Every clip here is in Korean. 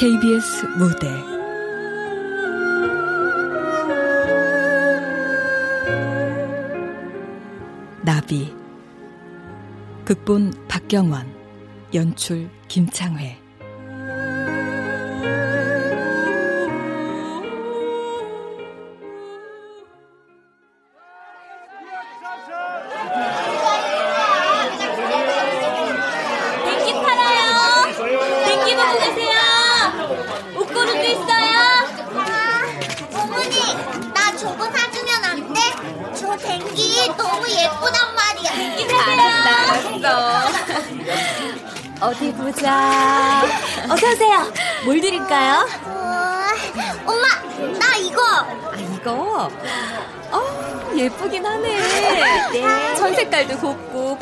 KBS 무대. 나비. 극본 박경원 연출 김창회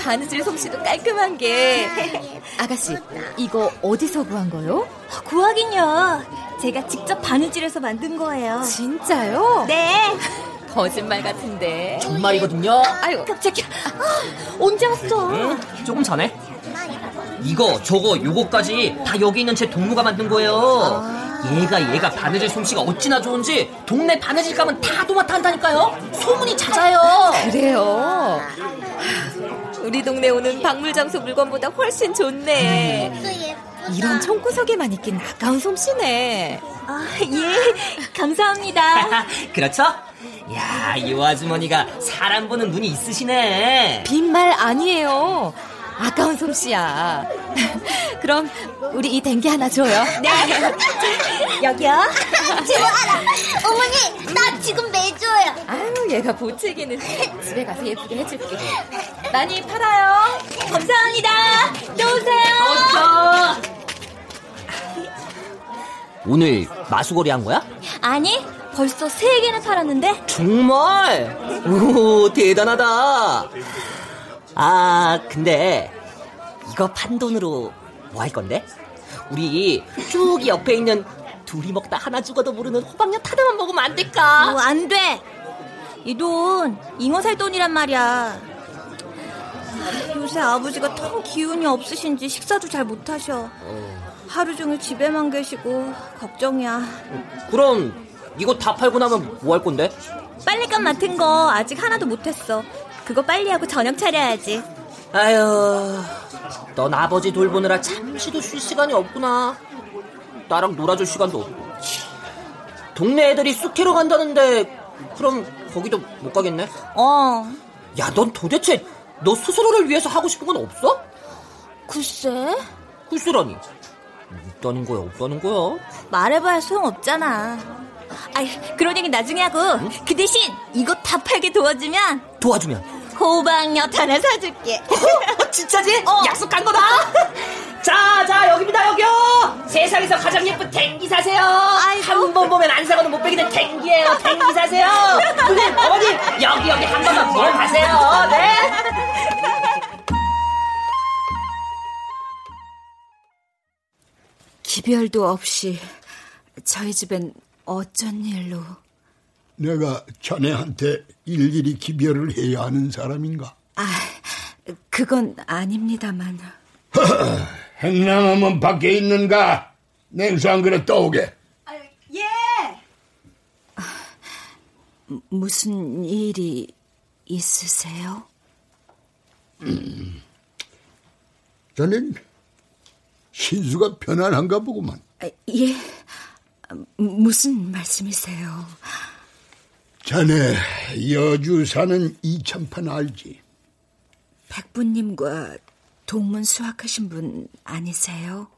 바느질 솜씨도 깔끔한 게. 아가씨 이거 어디서 구한 거요? 구하긴요. 제가 직접 바느질해서 만든 거예요. 진짜요? 네. 거짓말 같은데. 정말이거든요. 아유 깜짝이야. 아, 언제 왔어? 응? 조금 전에. 이거, 저거, 요거까지 다 여기 있는 제 동무가 만든 거예요. 얘가 얘가 바느질 솜씨가 어찌나 좋은지 동네 바느질 가면 다 도맡아 한다니까요. 소문이 잦아요. 그래요. 우리 동네 오는 박물 장소 물건보다 훨씬 좋네. 이런 총구석에만 있긴 아까운 솜씨네. 아, 예. 감사합니다. 그렇죠? 야, 이 아주머니가 사람 보는 눈이 있으시네. 빈말 아니에요. 아까운 솜씨야. 그럼 우리 이 댕기 하나 줘요. 네. 여기요. 좋아라. 어머니, 나 지금 매줘요. 아유, 얘가 보채기는 집에 가서 예쁘게 해줄게. 많이 팔아요. 감사합니다. 또 오세요. 어서! 오늘 마수거리 한 거야? 아니, 벌써 세 개나 팔았는데. 정말? 오, 대단하다. 아, 근데 이거 판 돈으로 뭐 할 건데? 우리 쭉 옆에 있는 둘이 먹다 하나 죽어도 모르는 호박엿 하나만 먹으면 안 될까? 뭐, 안 돼. 이 돈, 잉어 살 돈이란 말이야. 요새 아버지가 통 기운이 없으신지 식사도 잘 못하셔. 하루 종일 집에만 계시고 걱정이야. 그럼 이거 다 팔고 나면 뭐 할 건데? 빨래감 맡은 거 아직 하나도 못했어. 그거 빨리 하고 저녁 차려야지. 아유, 넌 아버지 돌보느라 잠시도 쉴 시간이 없구나. 나랑 놀아줄 시간도 없고. 동네 애들이 쑥캐러 간다는데 그럼 거기도 못 가겠네? 어, 야, 넌 도대체 너 스스로를 위해서 하고 싶은 건 없어? 글쎄. 글쎄라니. 없다는 거야, 없다는 거야. 말해봐야 소용없잖아. 아이, 그런 얘기 나중에 하고. 그 대신 이거 다 팔게 도와주면 도와주면. 호박엿 하나 사줄게. 진짜지? 어. 약속한 거다. 자, 자, 여기입니다, 여기요. 세상에서 가장 예쁜 댕기 사세요. 한 번 보면 안 사고는 못 빼기는 댕기예요. 댕기 사세요. 누님, 어머님, 여기 여기 한 번만 보러 가세요. 네. 기별도 없이 저희 집엔 어쩐 일로 내가 자네한테 일일이 기별을 해야 하는 사람인가? 아 그건 아닙니다만 행랑하면 밖에 있는가? 냉수 한 그릇 떠오게. 무슨 일이 있으세요? 자넨 신수가 편안한가 보구만. 아, 예 무슨 말씀이세요? 자네 여주 사는 이참판 알지? 백부님과 동문 수학하신 분 아니세요?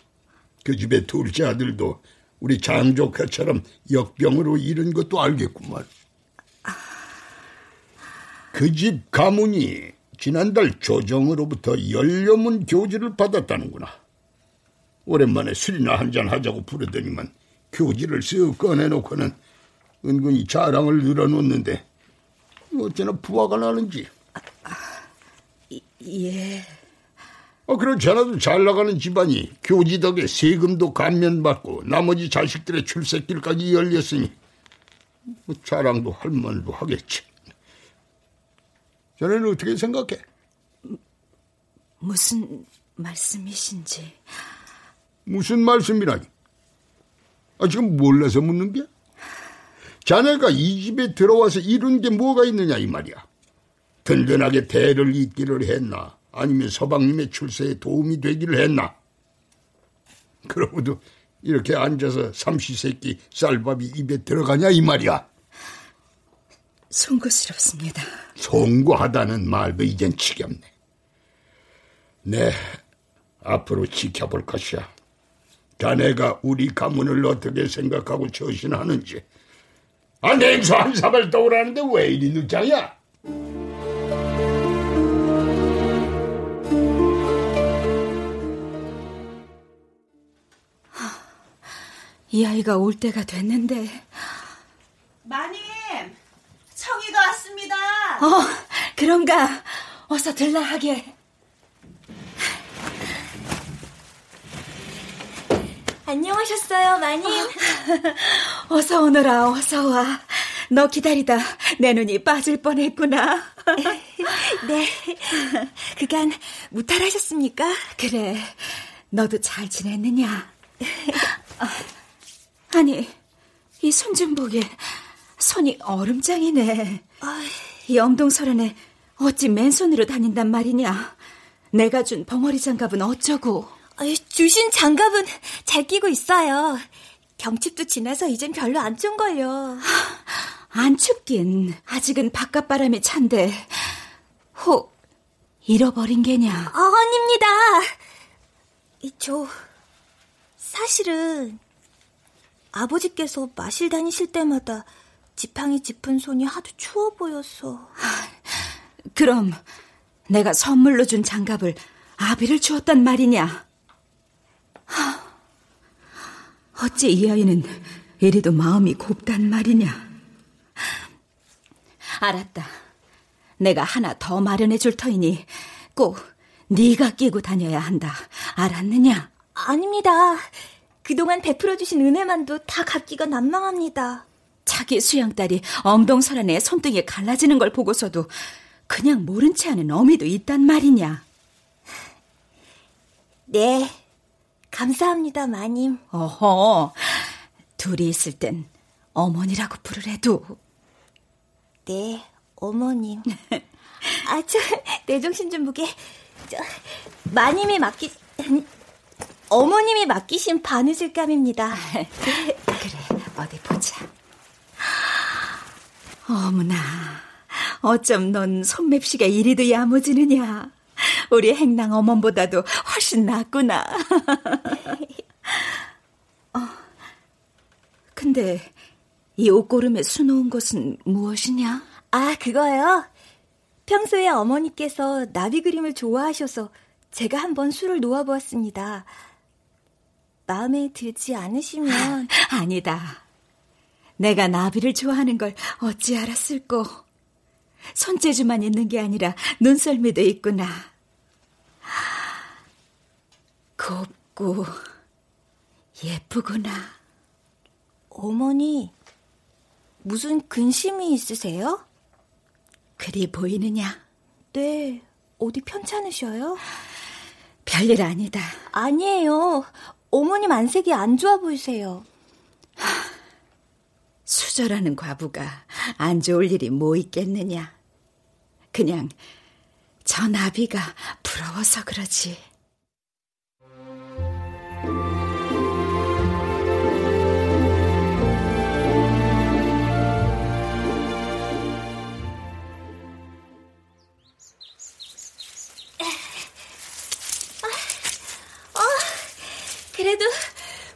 그 집의 둘째 아들도 우리 장조카처럼 역병으로 잃은 것도 알겠구만. 그집 가문이 지난달 조정으로부터 열려문 교지를 받았다는구나. 오랜만에 술이나 한잔 하자고 부르더니만 교지를 쓱 꺼내놓고는 은근히 자랑을 늘어놓는데 어쩌나 부화가 나는지. 예. 아, 그렇지 않아도 잘 나가는 집안이 교지 덕에 세금도 감면받고 나머지 자식들의 출세길까지 열렸으니 뭐 자랑도 할 만도 하겠지. 자네는 어떻게 생각해? 무슨 말씀이신지. 무슨 말씀이라니? 아, 지금 몰라서 묻는 게? 자네가 이 집에 들어와서 이룬 게 뭐가 있느냐 이 말이야. 든든하게 대를 잇기를 했나? 아니면 서방님의 출세에 도움이 되기를 했나? 그러고도 이렇게 앉아서 삼시세끼 쌀밥이 입에 들어가냐 이 말이야. 송구스럽습니다. 송구하다는 말도 이젠 지겹네. 네, 앞으로 지켜볼 것이야. 자네가 우리 가문을 어떻게 생각하고 처신하는지. 아, 냉수 한 사발 떠오라는데 왜 이리 늦장이야? 이 아이가 올 때가 됐는데. 마님, 청이가 왔습니다. 어, 그런가? 어서 들라 하게. 안녕하셨어요, 마님. 어 서 오너라, 어서 와. 너 기다리다 내 눈이 빠질 뻔했구나. 네. 그간 무탈하셨습니까? 그래, 너도 잘 지냈느냐? 아니, 이 손 좀 보게. 손이 얼음장이네. 이 엄동설안에 어찌 맨손으로 다닌단 말이냐? 내가 준 벙어리 장갑은 어쩌고? 주신 장갑은 잘 끼고 있어요. 경칩도 지나서 이젠 별로 안 쫀걸요. 안 춥긴 아직은 바깥바람이 찬데 혹 잃어버린 게냐? 아, 아닙니다. 저 사실은 아버지께서 마실 다니실 때마다 지팡이 짚은 손이 하도 추워 보여서. 그럼 내가 선물로 준 장갑을 아비를 주었단 말이냐? 하, 어찌 이 아이는 이리도 마음이 곱단 말이냐? 알았다. 내가 하나 더 마련해 줄 터이니 꼭 네가 끼고 다녀야 한다. 알았느냐? 아닙니다. 그동안 베풀어 주신 은혜만도 다 갚기가 난망합니다. 자기 수양딸이 엄동설안에 손등에 갈라지는 걸 보고서도 그냥 모른 채 하는 어미도 있단 말이냐. 네, 감사합니다, 마님. 어허, 둘이 있을 땐 어머니라고 부르래도. 네, 어머님. 아, 저, 내 정신 좀 보게. 저, 마님이 맡기, 어머님이 맡기신 바느질감입니다. 그래, 어디 보자. 어머나, 어쩜 넌 손맵시가 이리도 야무지느냐. 우리 행랑 어머보다도 훨씬 낫구나. 어, 근데 이 옷고름에 수놓은 것은 무엇이냐? 아, 그거요? 평소에 어머니께서 나비 그림을 좋아하셔서 제가 한번 수를 놓아보았습니다. 마음에 들지 않으시면. 아니다. 내가 나비를 좋아하는 걸 어찌 알았을꼬. 손재주만 있는 게 아니라 눈썰미도 있구나. 곱고 예쁘구나. 어머니, 무슨 근심이 있으세요? 그리 보이느냐? 네, 어디 편찮으셔요? 별일 아니다. 아니에요. 어머님 안색이 안 좋아 보이세요. 수절하는 과부가 안 좋을 일이 뭐 있겠느냐. 그냥 저 나비가 부러워서 그러지.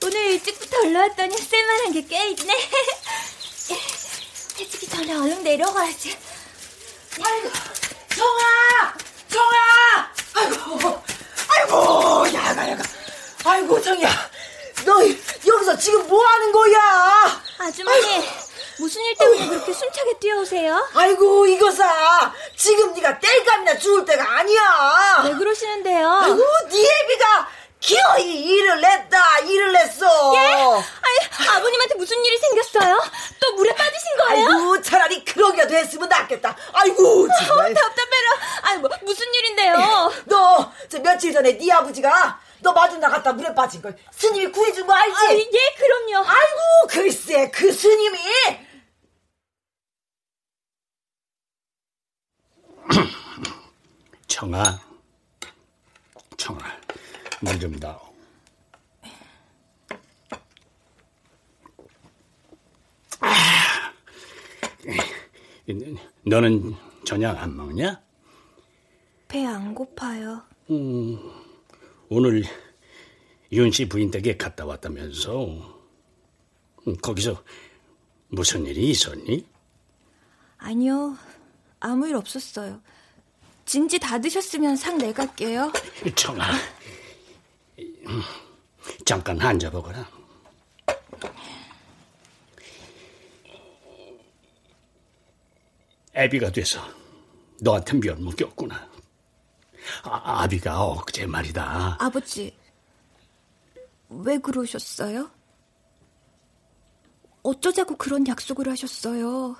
오늘 일찍부터 올라왔더니 쓸만한 게 꽤 있네. 해지기 전에 얼른 내려가야지. 아이고, 정아! 정아! 아이고, 아이고, 야가, 야가. 아이고, 정이야. 너 여기서 지금 뭐 하는 거야? 아주머니, 무슨 일 때문에 그렇게 숨차게 뛰어오세요? 아이고, 이거사. 지금 네가 땔감이나 죽을 때가 아니야. 왜 그러시는데요? 아이고, 네 애비가 기어이 일을 냈다, 일을 냈어. 예? 아니, 아버님한테 무슨 일이 생겼어요? 또 물에 빠지신 거예요? 아이고, 차라리 그러기라도 했으면 낫겠다. 아이고, 정말. 어, 답답해라. 아니, 뭐, 무슨 일인데요? 너, 저 며칠 전에 네 아버지가 너 마중 나갔다 물에 빠진 걸 스님이 구해준 거 알지? 아, 예, 그럼요. 아이고, 글쎄, 그 스님이. 청아, 청아, 다오. 아, 너는 저녁 안 먹냐? 배 안 고파요. 음, 오늘 윤 씨 부인 댁에 갔다 왔다면서. 음, 거기서 무슨 일이 있었니? 아니요, 아무 일 없었어요. 진지 다 드셨으면 상 내갈게요. 청아, 음, 잠깐 앉아보거라. 애비가 돼서 너한테 면목이었구나. 아, 아비가 엊그제 말이다. 아버지, 왜 그러셨어요? 어쩌자고 그런 약속을 하셨어요?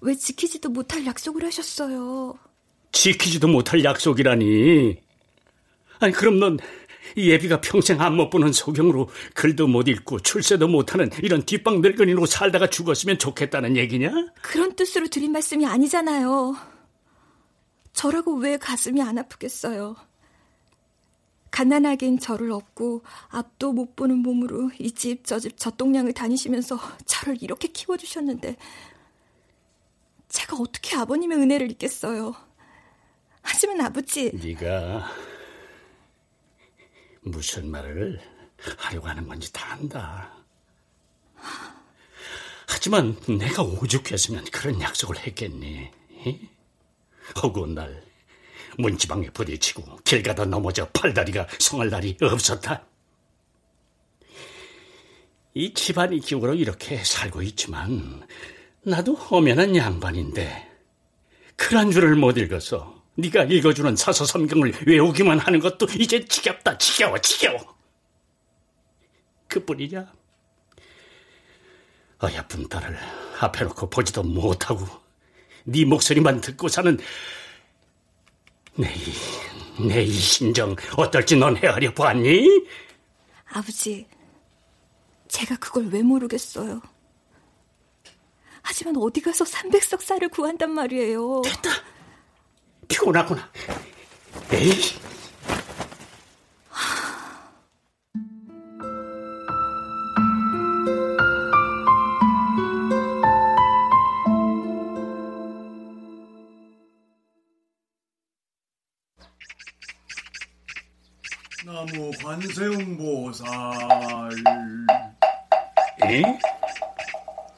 왜 지키지도 못할 약속을 하셨어요? 지키지도 못할 약속이라니. 아니, 그럼 넌 예비가 평생 안못 보는 소경으로 글도 못 읽고 출세도 못하는 이런 뒷방 늙은이로 살다가 죽었으면 좋겠다는 얘기냐? 그런 뜻으로 드린 말씀이 아니잖아요. 저라고 왜 가슴이 안 아프겠어요? 가난하긴 저를 얻고 앞도 못 보는 몸으로 이 집 저집 젖동량을 다니시면서 저를 이렇게 키워주셨는데 제가 어떻게 아버님의 은혜를 잊겠어요? 하지만 아버지 네가 무슨 말을 하려고 하는 건지 다 안다. 하지만 내가 오죽했으면 그런 약속을 했겠니? 허구한 날 문지방에 부딪히고 길 가다 넘어져 팔다리가 성할 날이 없었다. 이 집안이 기우로 이렇게 살고 있지만 나도 허면한 양반인데 그런 줄을 못 읽어서 네가 읽어주는 사서 성경을 외우기만 하는 것도 이제 지겹다 지겨워 지겨워 그뿐이냐 어여쁜 딸을 앞에 놓고 보지도 못하고 네 목소리만 듣고 사는 내이 심정 어떨지 넌 헤아려 보았니? 아버지, 제가 그걸 왜 모르겠어요. 하지만 어디 가서 300석 쌀을 구한단 말이에요. 됐다. 피곤하구나. 에이. 나무 관세음 보살. 에?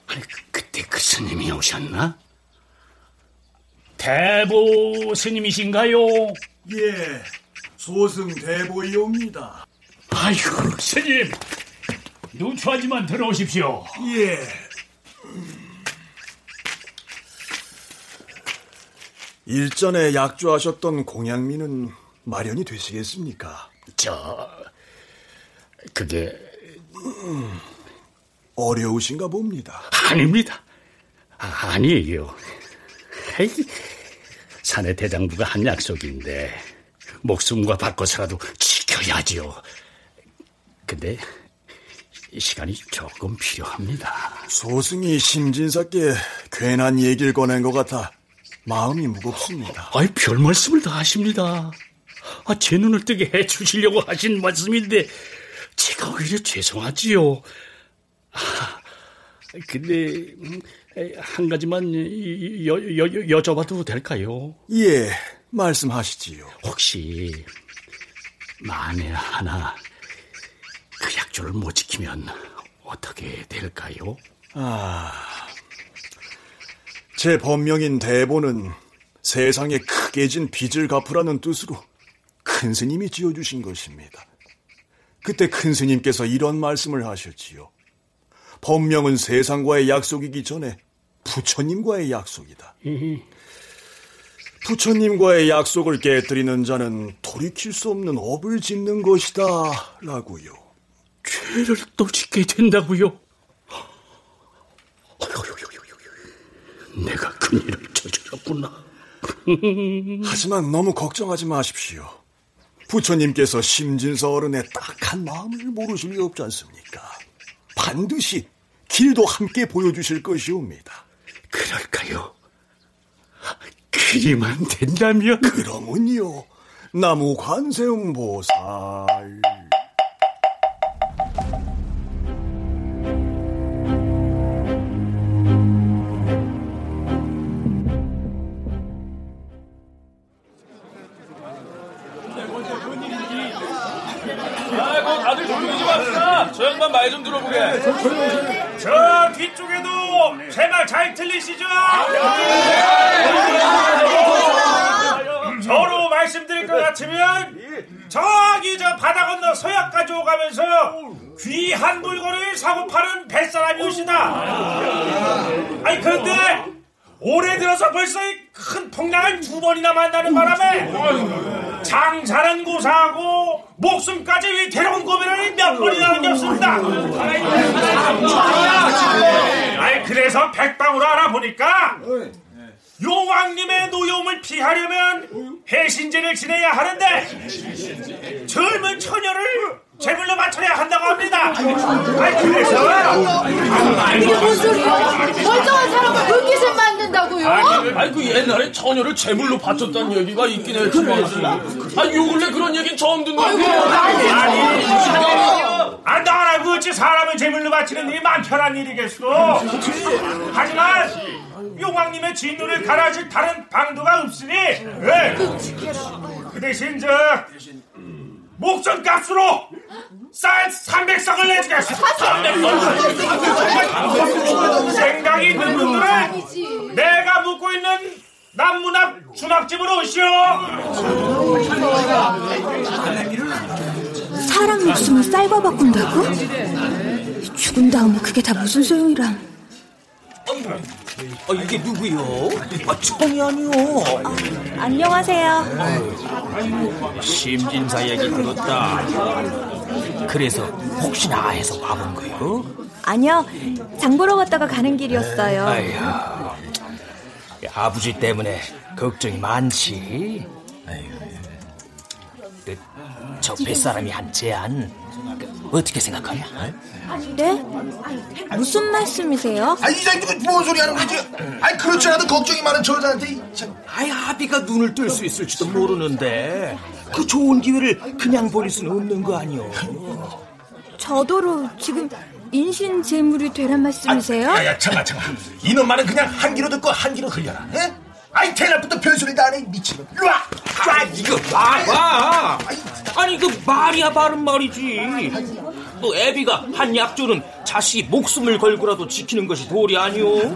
아니, 그때 그 스님이 오셨나? 대보 스님이신가요? 예, 소승 대보이옵니다. 아이고, 스님. 누추하지만 들어오십시오. 예. 일전에 약조하셨던 공양미는 마련이 되시겠습니까? 저, 그게, 음, 어려우신가 봅니다. 아닙니다. 아, 아니에요. 에이, 사내 대장부가 한 약속인데, 목숨과 바꿔서라도 지켜야지요. 근데, 시간이 조금 필요합니다. 소승이 심진사께 괜한 얘기를 꺼낸 것 같아 마음이 무겁습니다. 아이, 별 말씀을 다 하십니다. 아, 제 눈을 뜨게 해 주시려고 하신 말씀인데, 제가 오히려 죄송하지요. 아, 근데, 음, 한 가지만 여, 여, 여쭤봐도 될까요? 예, 말씀하시지요. 혹시, 만에 하나, 그 약조를 못 지키면 어떻게 될까요? 아, 제 본명인 대보는 세상에 크게 진 빚을 갚으라는 뜻으로 큰 스님이 지어주신 것입니다. 그때 큰 스님께서 이런 말씀을 하셨지요. 법명은 세상과의 약속이기 전에 부처님과의 약속이다. 부처님과의 약속을 깨뜨리는 자는 돌이킬 수 없는 업을 짓는 것이다. 라고요. 죄를 또 짓게 된다고요? 내가 큰 일을 저질렀구나. 하지만 너무 걱정하지 마십시오. 부처님께서 심진서 어른의 딱한 마음을 모르실 리 없지 않습니까? 반드시 길도 함께 보여주실 것이옵니다. 그럴까요? 그리만 된다면? 그러면요. 나무 관세음 보살. 아이고 다들 조용히 좀 합시다. 저 양반 말 좀 들어보게. 저 뒤쪽에도 제 말 잘 들리시죠? 저로 말씀드릴 것 같으면 저기 저 바다 건너 서약까지 오가면서 귀한 물건을 사고 파는 뱃사람이 오시다. 아니 그런데 올해 들어서 벌써 이큰 풍랑을 두 번이나 만나는 바람에 장사는 고사하고 목숨까지 위태로운 고민을 몇 번이나 겪습니다. 아니 그래서 백방으로 알아보니까 용왕님의 노여움을 피하려면 해신제를 지내야 하는데 젊은 처녀를 제물로 맞춰야 한다고 합니다. 아니 그래서 이게 뭔 소리야? 멀쩡한 사람을 물깃을 만든다고요? 아니 그 옛날에 처녀를 제물로 바쳤다는 얘기가 있긴 했지만 아니 요 근래 그런 얘기는 처음 듣는데 아니 아 나라 그 어찌 사람을 제물로 바치는 일이 맘 편한 일이겠어. 하지만 용왕님의 진노를 가라질 다른 방도가 없으니 예. 그 대신 저 목전 값으로 쌀 300쌍을 내주겠어. 300쌍. 생각이 있는 분들은 내가 묵고 있는 남문 앞 주막집으로 오시오. 사람 목숨을 쌀과 바꾼다고? 죽은 다음에 그게 다 무슨 소용이람? 아, 이게 누구요? 아, 청이 아니요. 안녕하세요. 심진사 얘기 들었다. 그래서 혹시나 해서 와본 거요? 아니요, 장 보러 갔다가 가는 길이었어요. 아휴, 아버지 때문에 걱정이 많지. 그, 저 뱃사람이 한 제안 그, 어떻게 생각하냐? 네? 무슨 말씀이세요? 아, 이 장님은 뭔 소리 하는 거지? 아니, 그렇지 않아도 걱정이 많은 저 여자한테. 참. 아이 아비가 눈을 뜰 수 있을지도 모르는데 그 좋은 기회를 그냥 버릴 수는 없는 거 아니오? 저더러 지금 인신 제물이 되란 말씀이세요? 야, 야, 잠깐, 잠깐. 이놈 말은 그냥 한 귀로 듣고 한 귀로 들려라. 에? 아이, 대낮부터 별소리도 안 해. 미친놈. 와. 와, 이거 봐, 봐. 아니 그 말이야 바른 말이지. 또 애비가 한 약조는 자식이 목숨을 걸고라도 지키는 것이 도리 아니오.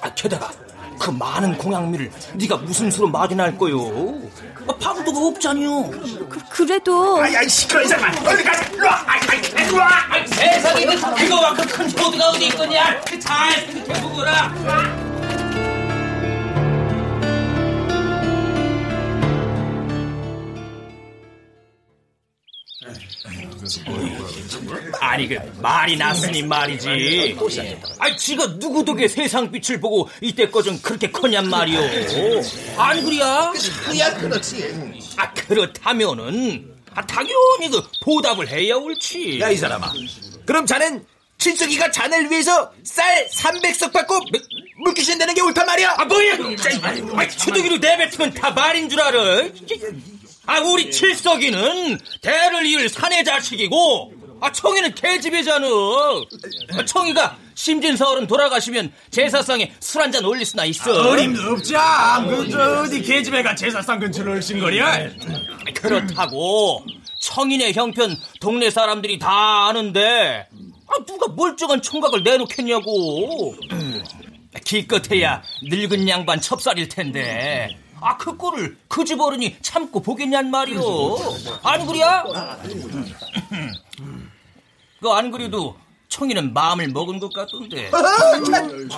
아, 게다가 그 많은 공양미를 네가 무슨 수로 마련할 거요? 아, 방도가 없잖요. 그, 그래도 아이, 아이, 시끄러, 이 사람. 어디 가. 일로 와. 아이, 아이, 일로 와. 아이, 세상에 그 그거와 그큰 효도가 어디 있겠냐? 잘 생각해보거라. 아니 그 말이 났으니 말이지. 아니 지가 누구 덕에 세상 빛을 보고 이때껏 좀 그렇게 커냔 말이오. 아니 그리야? 그야 그렇지. 아 그렇다면은 아, 당연히 그 보답을 해야 옳지. 야, 이 사람아. 그럼 자넨 칠석이가 자네를 위해서 쌀 300석 받고 물귀신 되는 게 옳단 말이야? 아 뭐야? 아 추덕이로 내뱉으면 다 말인 줄 알아. 아 우리 칠석이는 대를 이을 사내 자식이고 아 청이는 계집애잖아. 아, 청이가 심진서얼은 돌아가시면 제사상에 술 한 잔 올릴 수나 있어. 어림도 없자. 그저 어디 계집애가 제사상 근처를 얼씬거려? 그렇다고 청인의 형편 동네 사람들이 다 아는데 아, 누가 멀쩡한 총각을 내놓겠냐고. 기껏해야 늙은 양반 첩살일 텐데 아, 그 꼴을 그 집 어른이 참고 보겠냔 말이오. 안 그래야? 그안 그래도 청이는 마음을 먹은 것 같던데. 어,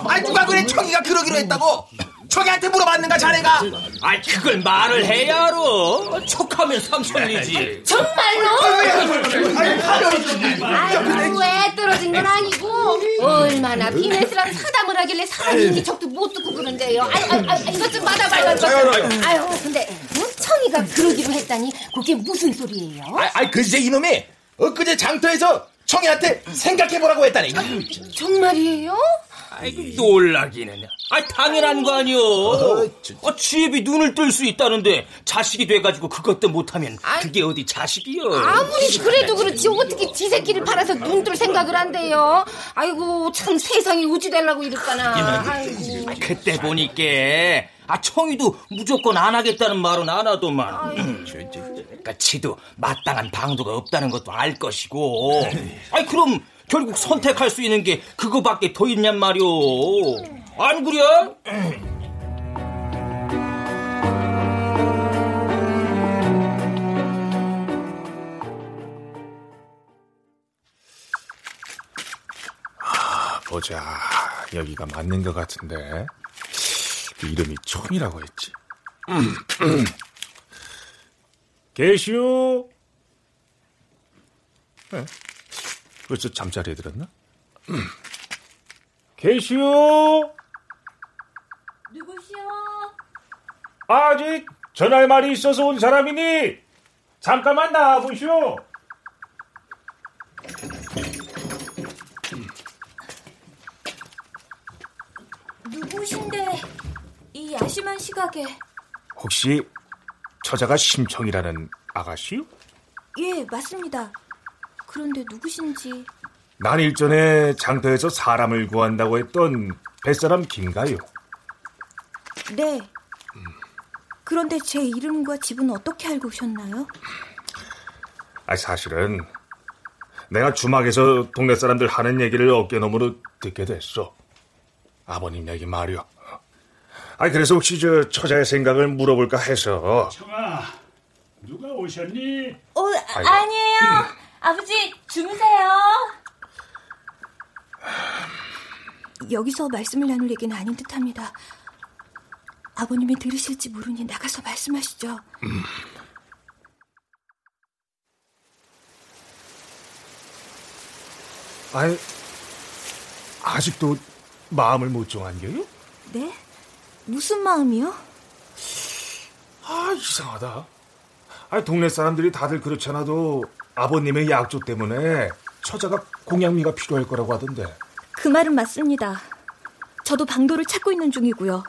아, 누가 그래 청이가 그러기로 했다고? 청이한테 물어봤는가 자네가? 아, 그걸 말을 해야 알아. 척하면 상처리지. 정말로? 아이고 왜 떨어진 건 아니고 얼마나 비매스랑 사담을 하길래 사람이 인기척도 못 듣고 그런데요. 아이, 아이, 아이, 이것 좀 받아봐요. 이것 좀. 아유 근데 응? 청이가 그러기로 했다니 그게 무슨 소리예요? 아, 아 글쎄 이놈이 엊그제 장터에서 청이한테 생각해보라고 했다네. 정말이에요? 아이고 놀라기는. 아 당연한 거 아니오. 어, 지혜비 눈을 뜰 수 있다는데 자식이 돼가지고 그것도 못하면 그게 어디 자식이요? 아무리 그래도 그렇지 어떻게 지 새끼를 팔아서 눈 뜰 생각을 한대요. 아이고 참 세상이 우지 되려고 이랬잖아. 아이고. 아, 그때 보니까 아 청이도 무조건 안 하겠다는 말은 안 하더만. 음, 그러니까 지도 마땅한 방도가 없다는 것도 알 것이고. 아이 그럼 결국 선택할 수 있는 게 그거밖에 더 있냔 말이오. 안 그래? 보자. 여기가 맞는 것 같은데. 그 이름이 청이라고 했지. 계시오. 에? 벌써 잠자리에 들었나? 계시오. 누구시오? 아직 전할 말이 있어서 온 사람이니 잠깐만 나와보시오. 누구신데 이 야심한 시각에 혹시 저자가 심청이라는 아가씨요? 예 맞습니다. 그런데 누구신지 난 일전에 장터에서 사람을 구한다고 했던 뱃사람 김가요. 네. 그런데 제 이름과 집은 어떻게 알고 오셨나요? 아 사실은 내가 주막에서 동네 사람들 하는 얘기를 어깨너머로 듣게 됐어. 아버님 얘기 말이요. 아 그래서 혹시 저 처자의 생각을 물어볼까 해서. 청아, 누가 오셨니? 어 아이고. 아니에요. 아버지 주무세요. 여기서 말씀을 나눌 얘기는 아닌 듯합니다. 아버님이 들으실지 모르니 나가서 말씀하시죠. 아니 아직도 마음을 못 정한겨요? 네? 무슨 마음이요? 아 이상하다. 아 동네 사람들이 다들 그렇잖아도 아버님의 약조 때문에 처자가 공양미가 필요할 거라고 하던데. 그 말은 맞습니다. 저도 방도를 찾고 있는 중이고요.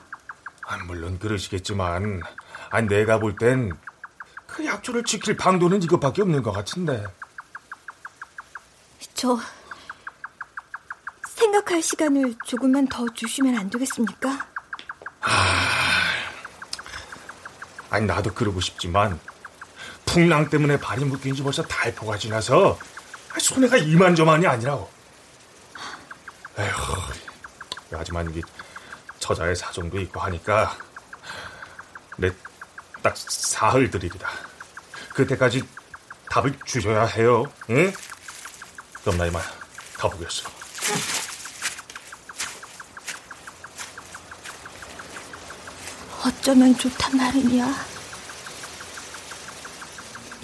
아, 물론 그러시겠지만, 아, 내가 볼 땐 그 약조를 지킬 방도는 이것밖에 없는 것 같은데. 저 생각할 시간을 조금만 더 주시면 안 되겠습니까? 아니 나도 그러고 싶지만 풍랑 때문에 발이 묶인 지 벌써 달포가 지나서 아, 손해가 이만저만이 아니라고. 에휴, 하지만 이게 처자의 사정도 있고 하니까 내 딱 사흘 들이다. 그때까지 답을 주셔야 해요. 응? 그럼 나 이만 가보겠어. 어쩌면 좋단 말이냐.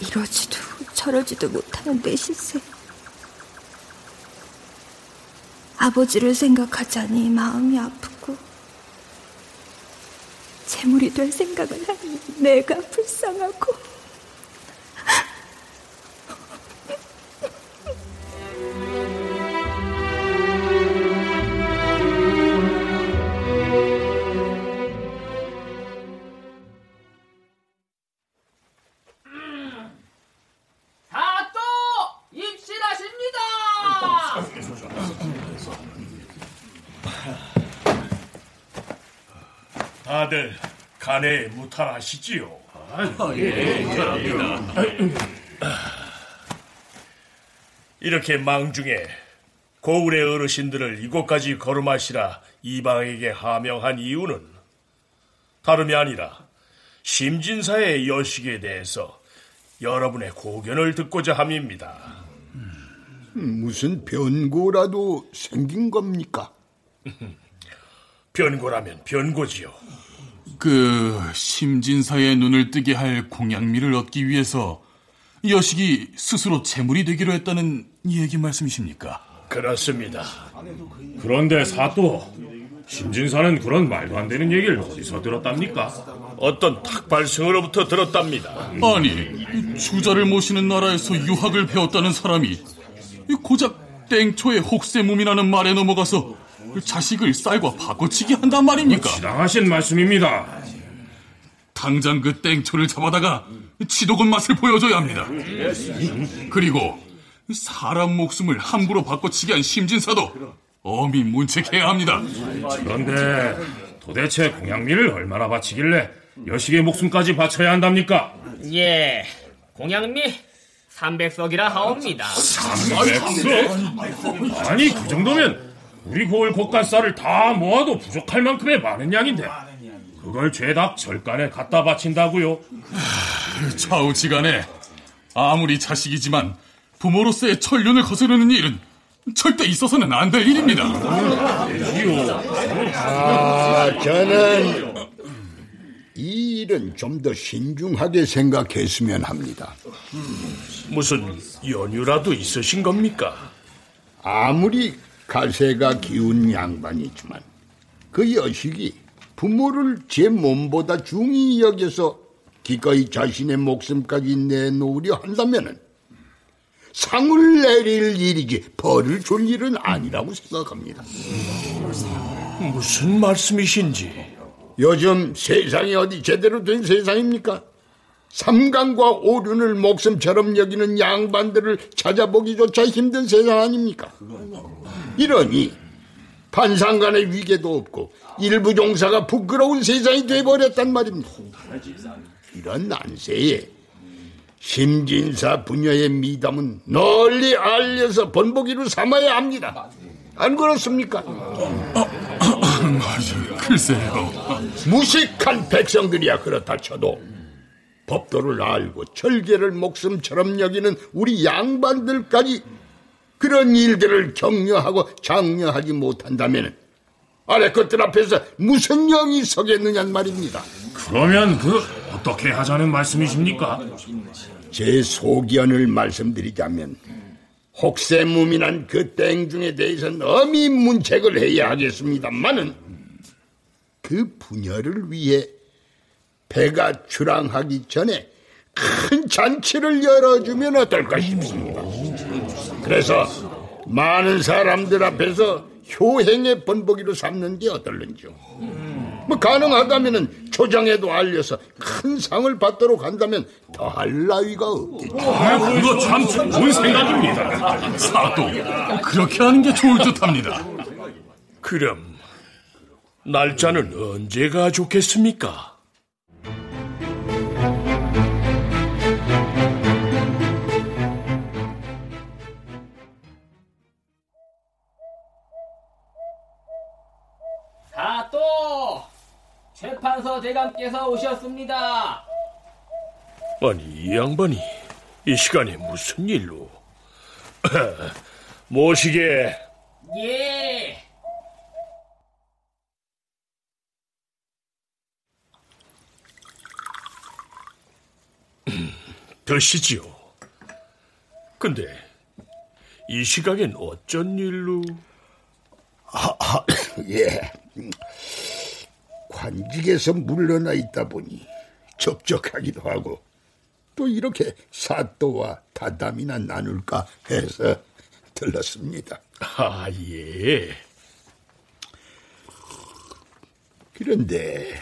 이러지도 저러지도 못하는 내 실세. 아버지를 생각하자니 마음이 아프고 재물이 될 생각을 하니 내가 불쌍하고 간에 무탈하시지요. 예, 그럽니다. 이렇게 망중에 고을의 어르신들을 이곳까지 걸음하시라 이방에게 하명한 이유는 다름이 아니라 심진사의 여식에 대해서 여러분의 고견을 듣고자 함입니다. 무슨 변고라도 생긴 겁니까? 변고라면 변고지요. 그 심진사의 눈을 뜨게 할 공양미를 얻기 위해서 여식이 스스로 재물이 되기로 했다는 얘기 말씀이십니까? 그렇습니다. 그런데 사또, 심진사는 그런 말도 안 되는 얘기를 어디서 들었답니까? 어떤 탁발승으로부터 들었답니다. 아니, 주자를 모시는 나라에서 유학을 배웠다는 사람이 고작 땡초의 혹세무이라는 말에 넘어가서 자식을 쌀과 바꿔치기 한단 말입니까? 지당하신 말씀입니다. 당장 그 땡초를 잡아다가 지독은 맛을 보여줘야 합니다. 그리고 사람 목숨을 함부로 바꿔치기 한 심진사도 엄히 문책해야 합니다. 그런데 도대체 공양미를 얼마나 바치길래 여식의 목숨까지 바쳐야 한답니까? 예, 공양미 300석이라 하옵니다. 300석? 아니 그 정도면 우리 고을 곡간쌀을 다 모아도 부족할 만큼의 많은 양인데 그걸 죄다 절간에 갖다 바친다고요? 좌우지간에 아무리 자식이지만 부모로서의 천륜을 거스르는 일은 절대 있어서는 안 될 일입니다. 아, 저는 이 일은 좀 더 신중하게 생각했으면 합니다. 무슨 연유라도 있으신 겁니까? 아무리 가세가 기운 양반이지만 그 여식이 부모를 제 몸보다 중히 여겨서 기꺼이 자신의 목숨까지 내놓으려 한다면은 상을 내릴 일이지 벌을 줄 일은 아니라고 생각합니다. 무슨 말씀이신지. 요즘 세상이 어디 제대로 된 세상입니까? 삼강과 오륜을 목숨처럼 여기는 양반들을 찾아보기조차 힘든 세상 아닙니까? 이러니 판상간의 위계도 없고 일부 종사가 부끄러운 세상이 돼버렸단 말입니다. 이런 난세에 심진사 부녀의 미담은 널리 알려서 본보기로 삼아야 합니다. 안 그렇습니까? 글쎄요. 무식한 백성들이야 그렇다 쳐도 법도를 알고 절개를 목숨처럼 여기는 우리 양반들까지 그런 일들을 격려하고 장려하지 못한다면 아래 것들 앞에서 무슨 영이 서겠느냐는 말입니다. 그러면 그 어떻게 하자는 말씀이십니까? 제 소견을 말씀드리자면 혹세무민한 그 땡중에 대해서는 엄히 문책을 해야 하겠습니다만은 그 부녀를 위해 배가 출항하기 전에 큰 잔치를 열어주면 어떨까 싶습니다. 그래서 많은 사람들 앞에서 효행의 본보기로 삼는 게 어떨는지요. 뭐 가능하다면은 조정에도 알려서 큰 상을 받도록 한다면 더할 나위가 없겠죠. 아, 그거 참 좋은 생각입니다. 사도 그렇게 하는 게 좋을 듯합니다. 그럼 날짜는 언제가 좋겠습니까? 재판서 대감께서 오셨습니다. 아니 이 양반이 이 시간에 무슨 일로? 모시게 예. 드시지요. 근데 이 시각엔 어쩐 일로? 아, 아, 예. 관직에서 물러나 있다 보니 적적하기도 하고 또 이렇게 사또와 다담이나 나눌까 해서 들렀습니다. 아, 예. 그런데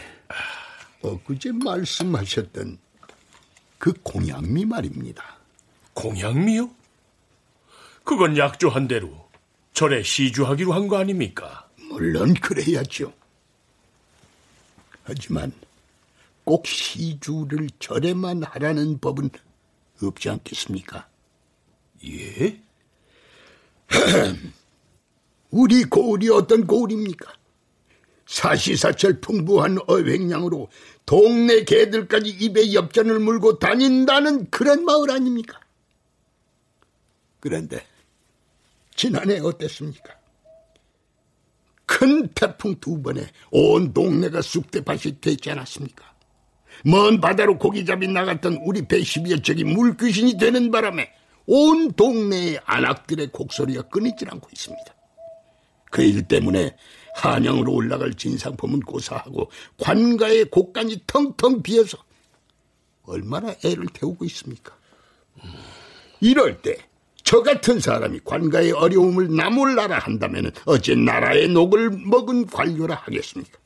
엊그제 말씀하셨던 그 공양미 말입니다. 공양미요? 그건 약조한 대로 절에 시주하기로 한 거 아닙니까? 물론 그래야죠. 하지만 꼭 시주를 절에만 하라는 법은 없지 않겠습니까? 예? 우리 고을이 어떤 고을입니까? 사시사철 풍부한 어획량으로 동네 개들까지 입에 엽전을 물고 다닌다는 그런 마을 아닙니까? 그런데 지난해 어땠습니까? 큰 태풍 두 번에 온 동네가 쑥대밭이 됐지 않았습니까? 먼 바다로 고기잡이 나갔던 우리 배 12여 척이 물귀신이 되는 바람에 온 동네의 안악들의 곡소리가 끊이질 않고 있습니다. 그 일 때문에 한양으로 올라갈 진상품은 고사하고 관가의 곡간이 텅텅 비어서 얼마나 애를 태우고 있습니까? 이럴 때 저 같은 사람이 관가의 어려움을 나몰라라 한다면 어째 나라의 녹을 먹은 관료라 하겠습니까?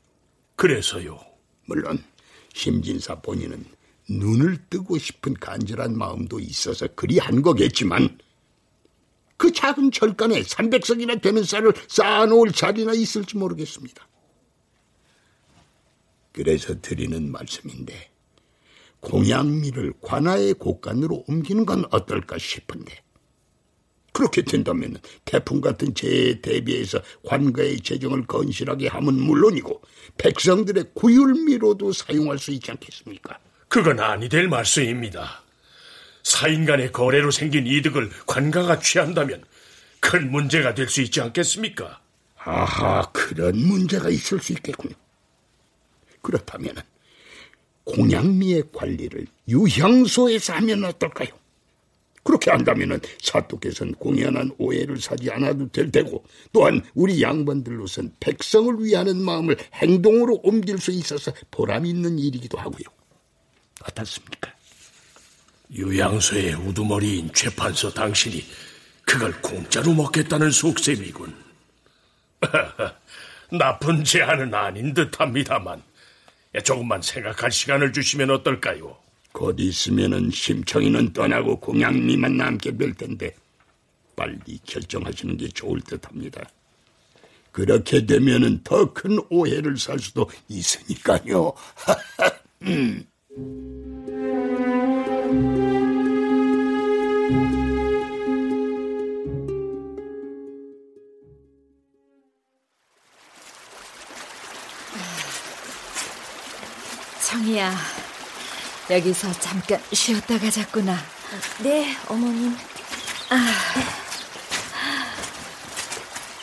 그래서요. 물론 심진사 본인은 눈을 뜨고 싶은 간절한 마음도 있어서 그리 한 거겠지만 그 작은 절간에 300석이나 되는 쌀을 쌓아놓을 자리나 있을지 모르겠습니다. 그래서 드리는 말씀인데 공양미를 관아의 곳간으로 옮기는 건 어떨까 싶은데 그렇게 된다면 태풍 같은 재해에 대비해서 관가의 재정을 건실하게 함은 물론이고 백성들의 구율미로도 사용할 수 있지 않겠습니까? 그건 아니 될 말씀입니다. 사인 간의 거래로 생긴 이득을 관가가 취한다면 큰 문제가 될 수 있지 않겠습니까? 아하, 그런 문제가 있을 수 있겠군요. 그렇다면 공양미의 관리를 유향소에서 하면 어떨까요? 그렇게 한다면 사또께서는 공연한 오해를 사지 않아도 될 테고 또한 우리 양반들로선 백성을 위하는 마음을 행동으로 옮길 수 있어서 보람 있는 일이기도 하고요. 어떻습니까? 유양소의 우두머리인 재판서 당신이 그걸 공짜로 먹겠다는 속셈이군. 나쁜 제안은 아닌 듯합니다만 조금만 생각할 시간을 주시면 어떨까요? 곧 있으면은 심청이는 떠나고 공양미만 남게 될 텐데 빨리 결정하시는 게 좋을 듯합니다. 그렇게 되면은 더 큰 오해를 살 수도 있으니까요. 음. 청이야, 여기서 잠깐 쉬었다 가자꾸나. 네, 어머님. 아,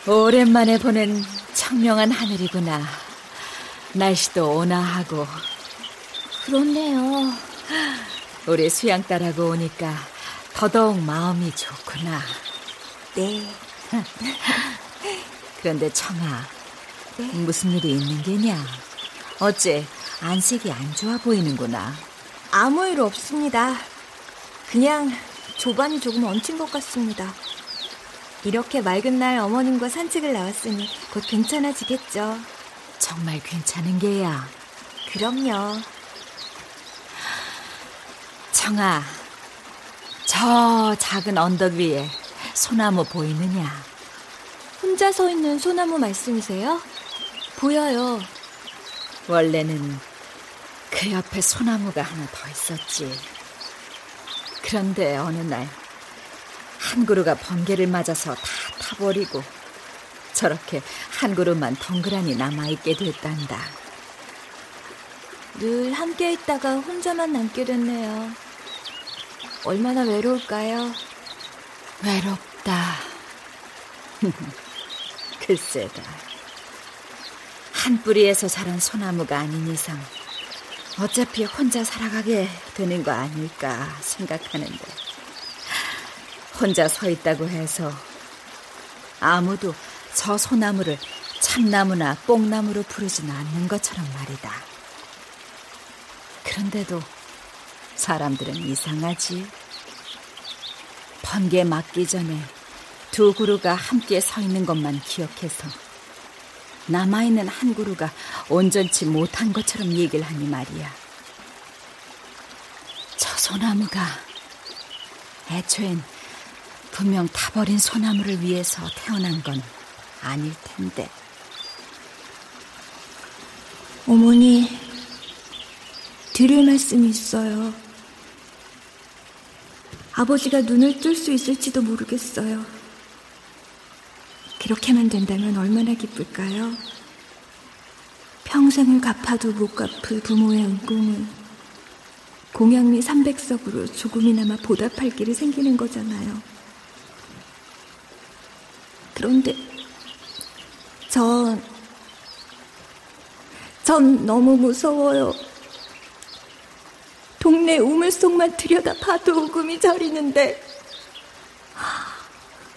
오랜만에 보는 청명한 하늘이구나. 날씨도 온화하고. 그렇네요. 우리 수양 딸하고 오니까 더더욱 마음이 좋구나. 네. 그런데 청아, 무슨 일이 있는 게냐? 어째 안색이 안 좋아 보이는구나. 아무 일 없습니다. 그냥 조반이 조금 얹힌 것 같습니다. 이렇게 맑은 날 어머님과 산책을 나왔으니 곧 괜찮아지겠죠. 정말 괜찮은 게야. 그럼요. 청아, 저 작은 언덕 위에 소나무 보이느냐? 혼자 서 있는 소나무 말씀이세요? 보여요. 원래는 그 옆에 소나무가 하나 더 있었지. 그런데 어느 날 한 그루가 번개를 맞아서 다 타버리고 저렇게 한 그루만 덩그라니 남아있게 됐단다. 늘 함께 있다가 혼자만 남게 됐네요. 얼마나 외로울까요? 외롭다. 글쎄다. 한 뿌리에서 자란 소나무가 아닌 이상 어차피 혼자 살아가게 되는 거 아닐까 생각하는데 혼자 서 있다고 해서 아무도 저 소나무를 참나무나 뽕나무로 부르진 않는 것처럼 말이다. 그런데도 사람들은 이상하지. 번개 맞기 전에 두 그루가 함께 서 있는 것만 기억해서 남아있는 한 그루가 온전치 못한 것처럼 얘기를 하니 말이야. 저 소나무가 애초엔 분명 타버린 소나무를 위해서 태어난 건 아닐 텐데. 어머니, 드릴 말씀이 있어요. 아버지가 눈을 뜰 수 있을지도 모르겠어요. 그렇게만 된다면 얼마나 기쁠까요? 평생을 갚아도 못 갚을 부모의 은공을 공양미 300석으로 조금이나마 보답할 길이 생기는 거잖아요. 그런데 전, 전 너무 무서워요. 동네 우물 속만 들여다 봐도 오금이 저리는데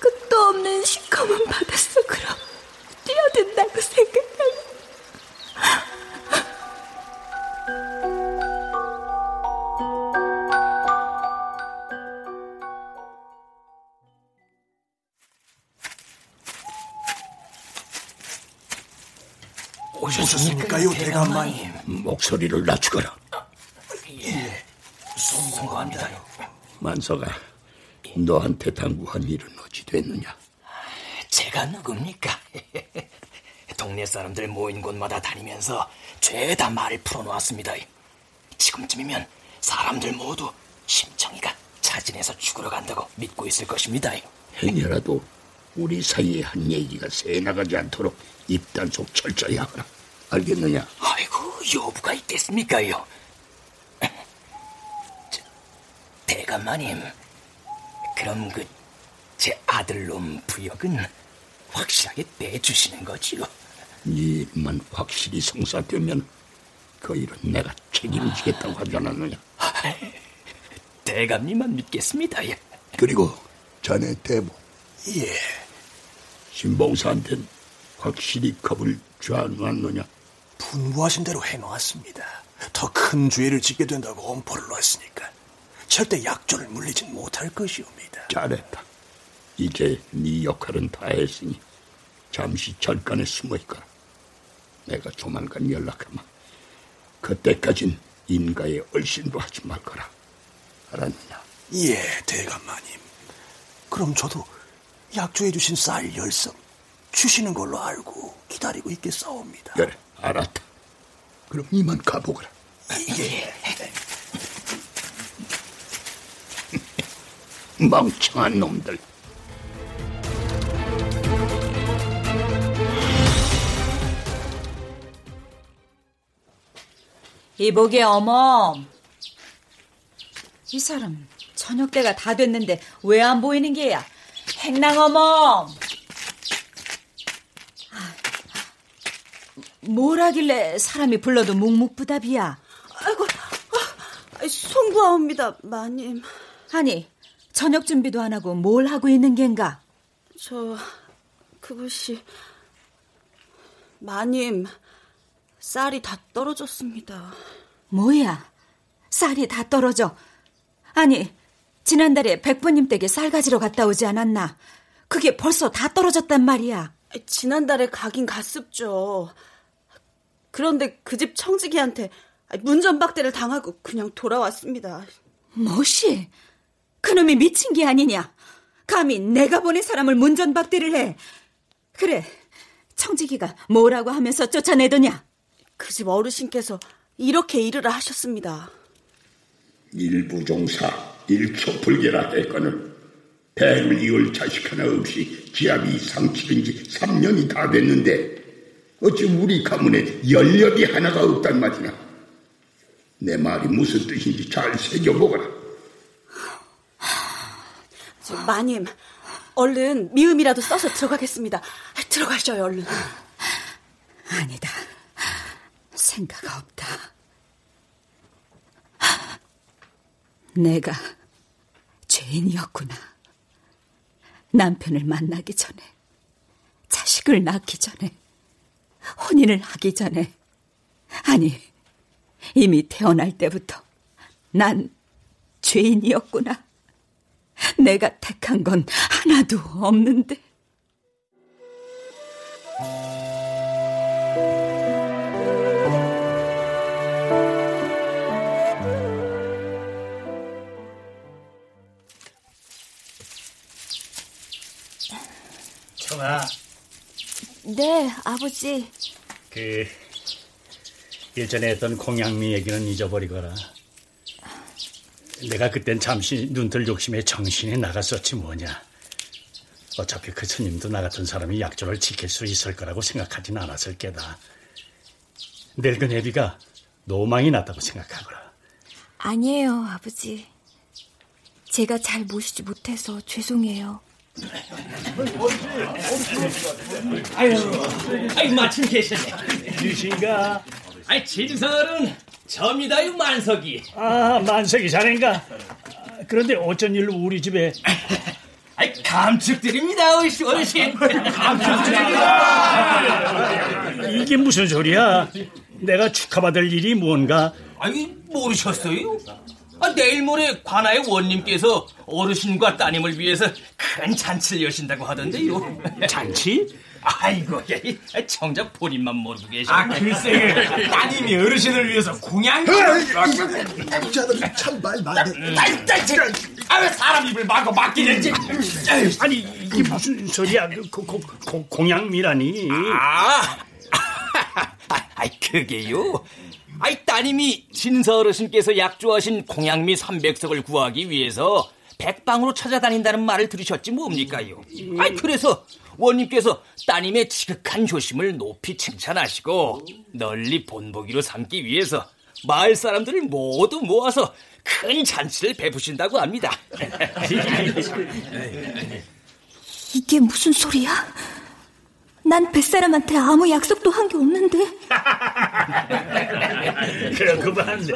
끝도 없는 시커먼 바닷속으로 뛰어든다고 생각하면 오셨습니까요, 대감마님? 목소리를 낮추거라. 예, 송구합니다. 만서가 너한테 당부한 일은 어찌 됐느냐? 제가 누굽니까? 동네 사람들 모인 곳마다 다니면서 죄다 말을 풀어놓았습니다. 지금쯤이면 사람들 모두 심청이가 자진해서 죽으러 간다고 믿고 있을 것입니다. 행여라도 우리 사이에 한 얘기가 새나가지 않도록 입단속 철저히 하거라. 알겠느냐? 아이고 여부가 있겠습니까요? 저, 대감마님, 그럼 그 제 아들놈 부역은 확실하게 내주시는 거지요? 네 일만 확실히 성사되면 그 일은 내가 책임지겠다고 하지 않았느냐? 대감님만 믿겠습니다. 예. 그리고 자네 대부 예. 신봉사한텐 확실히 겁을 줘놨느냐? 분부하신 대로 해놓았습니다. 더 큰 죄를 짓게 된다고 엄포를 놨으니까 절대 약조를 물리진 못할 것이옵니다. 잘했다. 이제 네 역할은 다 했으니 잠시 절간에 숨어 있거라. 내가 조만간 연락하마. 그때까진 인가에 얼씬도 하지 말거라. 알았느냐? 예, 대감마님. 그럼 저도 약조해 주신 쌀 열성 주시는 걸로 알고 기다리고 있겠사옵니다. 그래, 알았다. 그럼 이만 가보거라. 예. 멍청한 놈들. 이보게 어머. 이 사람 저녁 때가 다 됐는데 왜 안 보이는 게야? 행랑 어머. 아, 뭘 하길래 사람이 불러도 묵묵부답이야? 아이고, 아, 송구하옵니다, 마님. 아니, 저녁 준비도 안 하고 뭘 하고 있는 겐가? 저, 그것이, 마님, 쌀이 다 떨어졌습니다. 뭐야? 쌀이 다 떨어져. 아니, 지난달에 백부님 댁에 쌀 가지러 갔다 오지 않았나? 그게 벌써 다 떨어졌단 말이야. 지난달에 가긴 갔습죠. 그런데 그 집 청지기한테 문전박대를 당하고 그냥 돌아왔습니다. 뭐시? 그놈이 미친 게 아니냐? 감히 내가 보낸 사람을 문전박대를 해. 그래, 청지기가 뭐라고 하면서 쫓아내더냐? 그 집 어르신께서 이렇게 일을 하셨습니다. 일부종사 일초불결하 했거늘 배를 이을 자식 하나 없이 지압이 상치른 지 3년이 다 됐는데 어찌 우리 가문에 연력이 하나가 없단 말이냐 내 말이 무슨 뜻인지 잘 새겨보거라 저, 마님, 얼른 미음이라도 써서 들어가겠습니다. 들어가셔요, 얼른. 아니다. 생각 없다. 내가 죄인이었구나. 남편을 만나기 전에, 자식을 낳기 전에, 혼인을 하기 전에, 아니, 이미 태어날 때부터 난 죄인이었구나. 내가 택한 건 하나도 없는데. 네, 아버지. 그 예전에 했던 공양미 얘기는 잊어버리거라. 내가 그땐 잠시 눈들 욕심에 정신이 나갔었지 뭐냐. 어차피 그 스님도 나 같은 사람이 약조를 지킬 수 있을 거라고 생각하진 않았을 게다. 늙은 애비가 노망이 났다고 생각하거라. 아니에요, 아버지. 제가 잘 모시지 못해서 죄송해요. 아유, 아이 마침 계셨네. 유신가? 아이 진설은 점이다요 만석이. 아 만석이 자네인가? 그런데 어쩐 일로 우리 집에? 아이 감축드립니다, 어르신. 어르신. 감축드립니다. 이게 무슨 소리야? 내가 축하받을 일이 뭔가? 아니 모르셨어요? 아, 내일 모레 관아의 원님께서 어르신과 따님을 위해서 큰 잔치를 여신다고 하던데요. 잔치? 아이고, 야, 정작 본인만 모르고 계시네. 아, 글쎄, 따님이 어르신을 위해서 공양. 참말 많네. 아, 왜 사람 입을 막고 막긴 했지? 아니 이게 무슨 소리야? 그, 고, 고, 고, 공양미라니? 아, 아이 그게요. 아이 따님이 진서 어르신께서 약조하신 공양미 300석을 구하기 위해서 백방으로 찾아다닌다는 말을 들으셨지 뭡니까요? 아이 그래서 원님께서 따님의 지극한 효심을 높이 칭찬하시고 널리 본보기로 삼기 위해서 마을 사람들을 모두 모아서 큰 잔치를 베푸신다고 합니다. 이게 무슨 소리야? 난 뱃사람한테 아무 약속도 한 게 없는데. 그래 그만.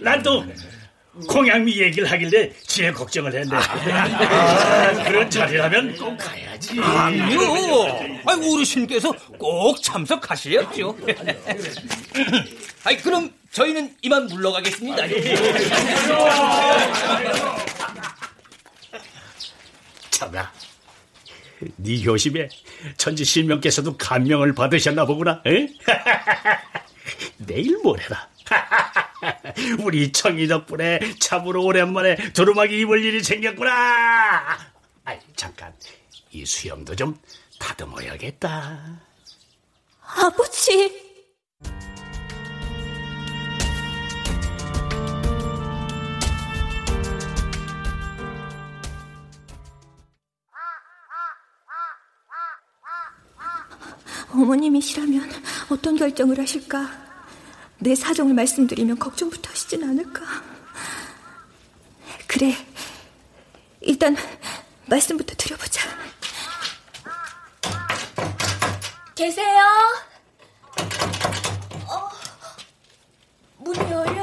난 또 공양미 얘기를 하길래 지혜 걱정을 했네. 아, 그런 자리라면 꼭 가야지. 아니요. 아, 어르신께서 꼭 참석하셔야죠. 아이 그럼 저희는 이만 물러가겠습니다. 참나. 네 효심에 천지 신명께서도 감명을 받으셨나 보구나. 에? 내일 모레라. 우리 청이 덕분에 참으로 오랜만에 두루마기 입을 일이 생겼구나. 아이, 잠깐 이 수염도 좀 다듬어야겠다. 아버지. 어머님이시라면 어떤 결정을 하실까? 내 사정을 말씀드리면 걱정부터 하시진 않을까? 그래. 일단 말씀부터 드려보자. 계세요? 어, 문이 열려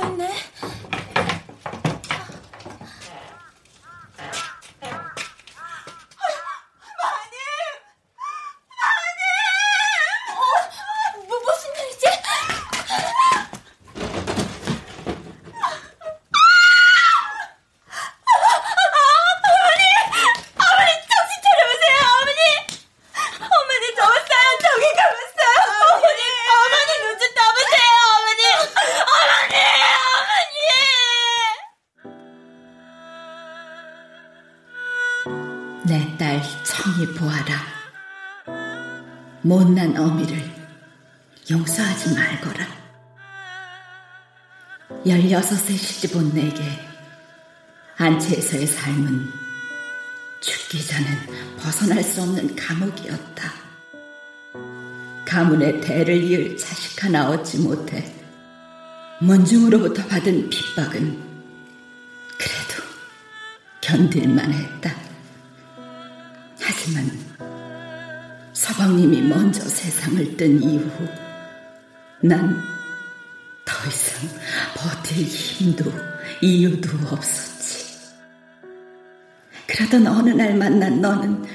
여섯에 시집온 내게 안채에서의 삶은 죽기 전엔 벗어날 수 없는 감옥이었다. 가문의 대를 이을 자식 하나 얻지 못해 문중으로부터 받은 핍박은 그래도 견딜만 했다. 하지만 서방님이 먼저 세상을 뜬 이후 난 힘도 이유도 없었지. 그러던 어느 날 만난 너는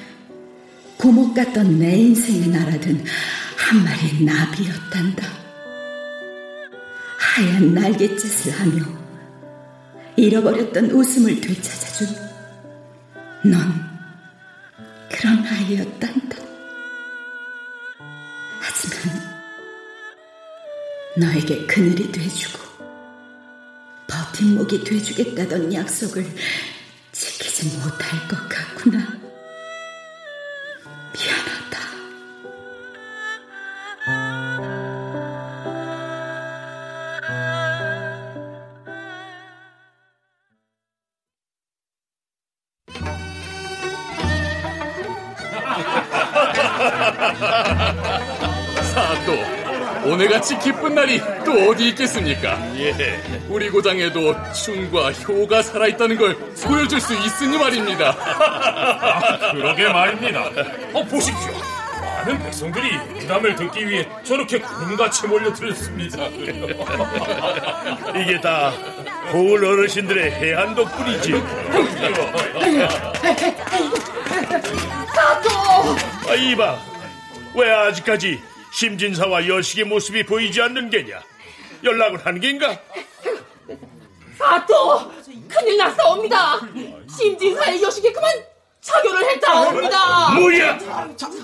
고목 같던 내 인생에 날아든 한 마리 나비였단다. 하얀 날갯짓을 하며 잃어버렸던 웃음을 되찾아준 넌 그런 아이였단다. 하지만 너에게 그늘이 돼주고 버팀목이 돼주겠다던 약속을 지키지 못할 것 같구나. 날이 또 어디 있겠습니까? 예. 우리 고장에도 춤과 효가 살아있다는 걸 보여줄 수 있으니 말입니다. 그러게 말입니다. 어, 보십시오. 많은 백성들이 무담을 듣기 위해 저렇게 구름같이 몰려들었습니다. 이게 다 고을 어르신들의 해안 덕분이지. 사또! 아, 이봐. 왜 아직까지 심진사와 여식의 모습이 보이지 않는 게냐? 연락을 하는 게인가? 사또! 큰일 났사옵니다. 심진사의 여식이 그만 자교를 했다옵니다. 뭐야?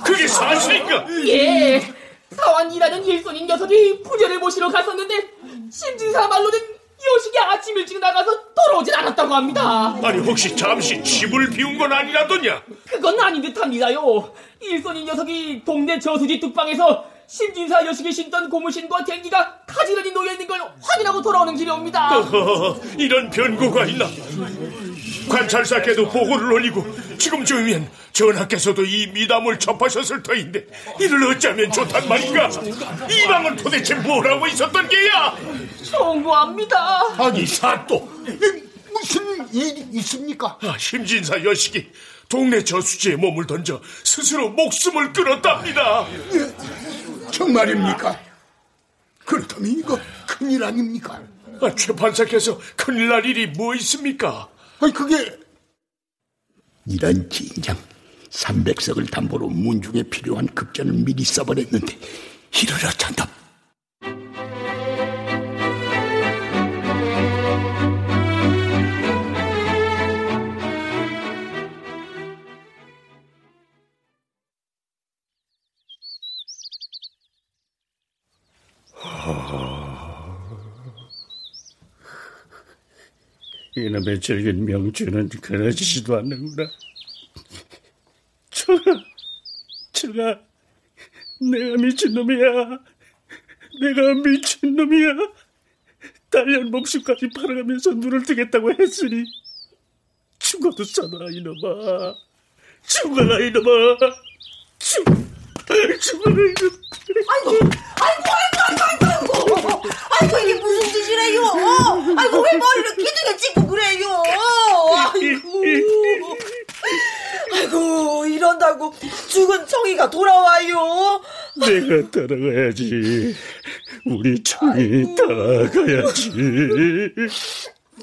그게 사실인가? 예. 사완이라는 일손인 녀석이 부녀를 모시러 갔었는데 심진사 말로는 여식이 아침 일찍 나가서 돌아오질 않았다고 합니다. 아니 혹시 잠시 집을 비운 건 아니라더냐? 그건 아닌 듯합니다요. 일손인 녀석이 동네 저수지 뚝방에서 심진사 여식이 신던 고무신과 댕기가 가지런히 놓여있는 걸 확인하고 돌아오는 길이옵니다. 어허, 이런 변고가 있나? 관찰사께도 보고를 올리고 지금쯤이면 전하께서도 이 미담을 접하셨을 터인데 이를 어쩌면 좋단 말인가? 이방은 도대체 뭐라고 있었던 게야? 청구합니다. 아니 사또 무슨 일이 있습니까? 아, 심진사 여식이 동네 저수지에 몸을 던져 스스로 목숨을 끊었답니다. 정말입니까? 그렇다면 이거 큰일 아닙니까? 아, 최 판사께서 큰일 날 일이 뭐 있습니까? 아니 그게 이런 진장 300석을 담보로 문중에 필요한 급전을 미리 써버렸는데 이를 어쩐다 이놈의 즐긴 명주는 그러지지도 않는구나. 청아, 청아, 내가 미친놈이야. 내가 미친놈이야. 딸년 목숨까지 팔아가면서 눈을 뜨겠다고 했으니 죽어도 싸다 이놈아. 죽어라 이놈아. 죽, 죽어라 이놈아. 아이고, 아이고, 아이고, 아이고, 이게 무슨 짓이래요? 아이고, 왜 머리를 기둥에 찍고 그래요? 아이고, 아이고, 이런다고 죽은 청이가 돌아와요? 내가 따라가야지. 우리 청이 따라가야지.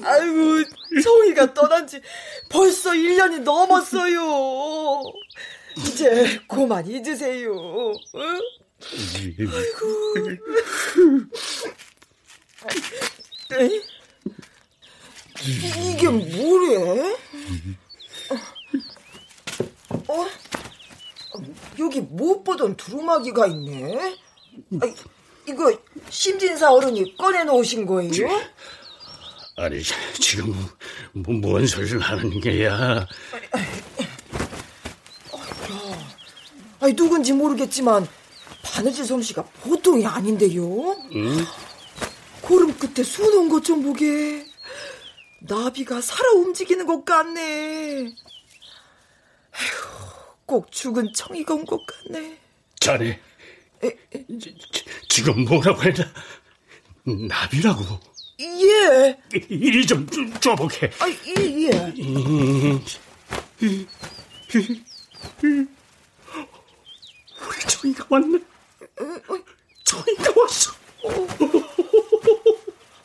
아이고, 청이가 떠난 지 벌써 1년이 넘었어요. 이제 그만 잊으세요. 응? 아이고. 에이? 이게 뭐래? 어? 여기 못 보던 두루마기가 있네. 아, 이거 심진사 어른이 꺼내놓으신 거예요? 아니, 지금 뭐, 뭔 소리를 하는 게야? 아니 누군지 모르겠지만 바느질 솜씨가 보통이 아닌데요. 응? 고름 끝에 수놓은 것 좀 보게. 나비가 살아 움직이는 것 같네. 에휴, 꼭 죽은 청이가 온 것 같네. 자네, 지, 지금 뭐라고 했나? 나비라고? 예. 이리 좀 줘보게. 아, 예, 예. 우리 청이가 왔네. 청이가 왔어.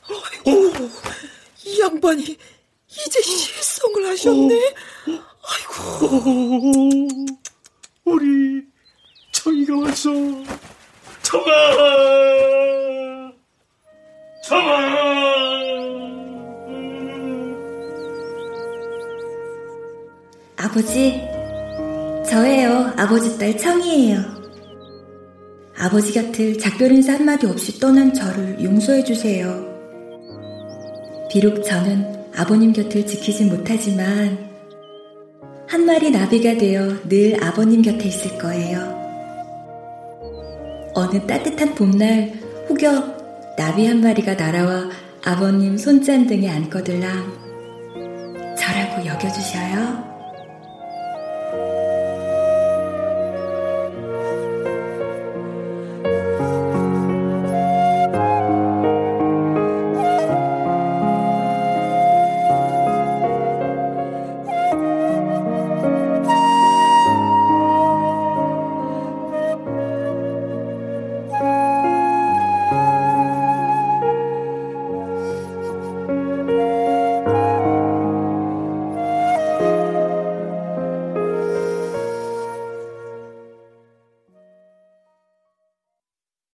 아이고, 이 양반이 이제 실성을 하셨네. 아이고. 우리 청이가 왔어. 청아! 청아! 아버지, 저예요. 아버지 딸 청이에요. 아버지 곁을 작별 인사 한마디 없이 떠난 저를 용서해 주세요. 비록 저는 아버님 곁을 지키진 못하지만 한 마리 나비가 되어 늘 아버님 곁에 있을 거예요. 어느 따뜻한 봄날 혹여 나비 한 마리가 날아와 아버님 손잔등에 앉거들랑 저라고 여겨주셔요.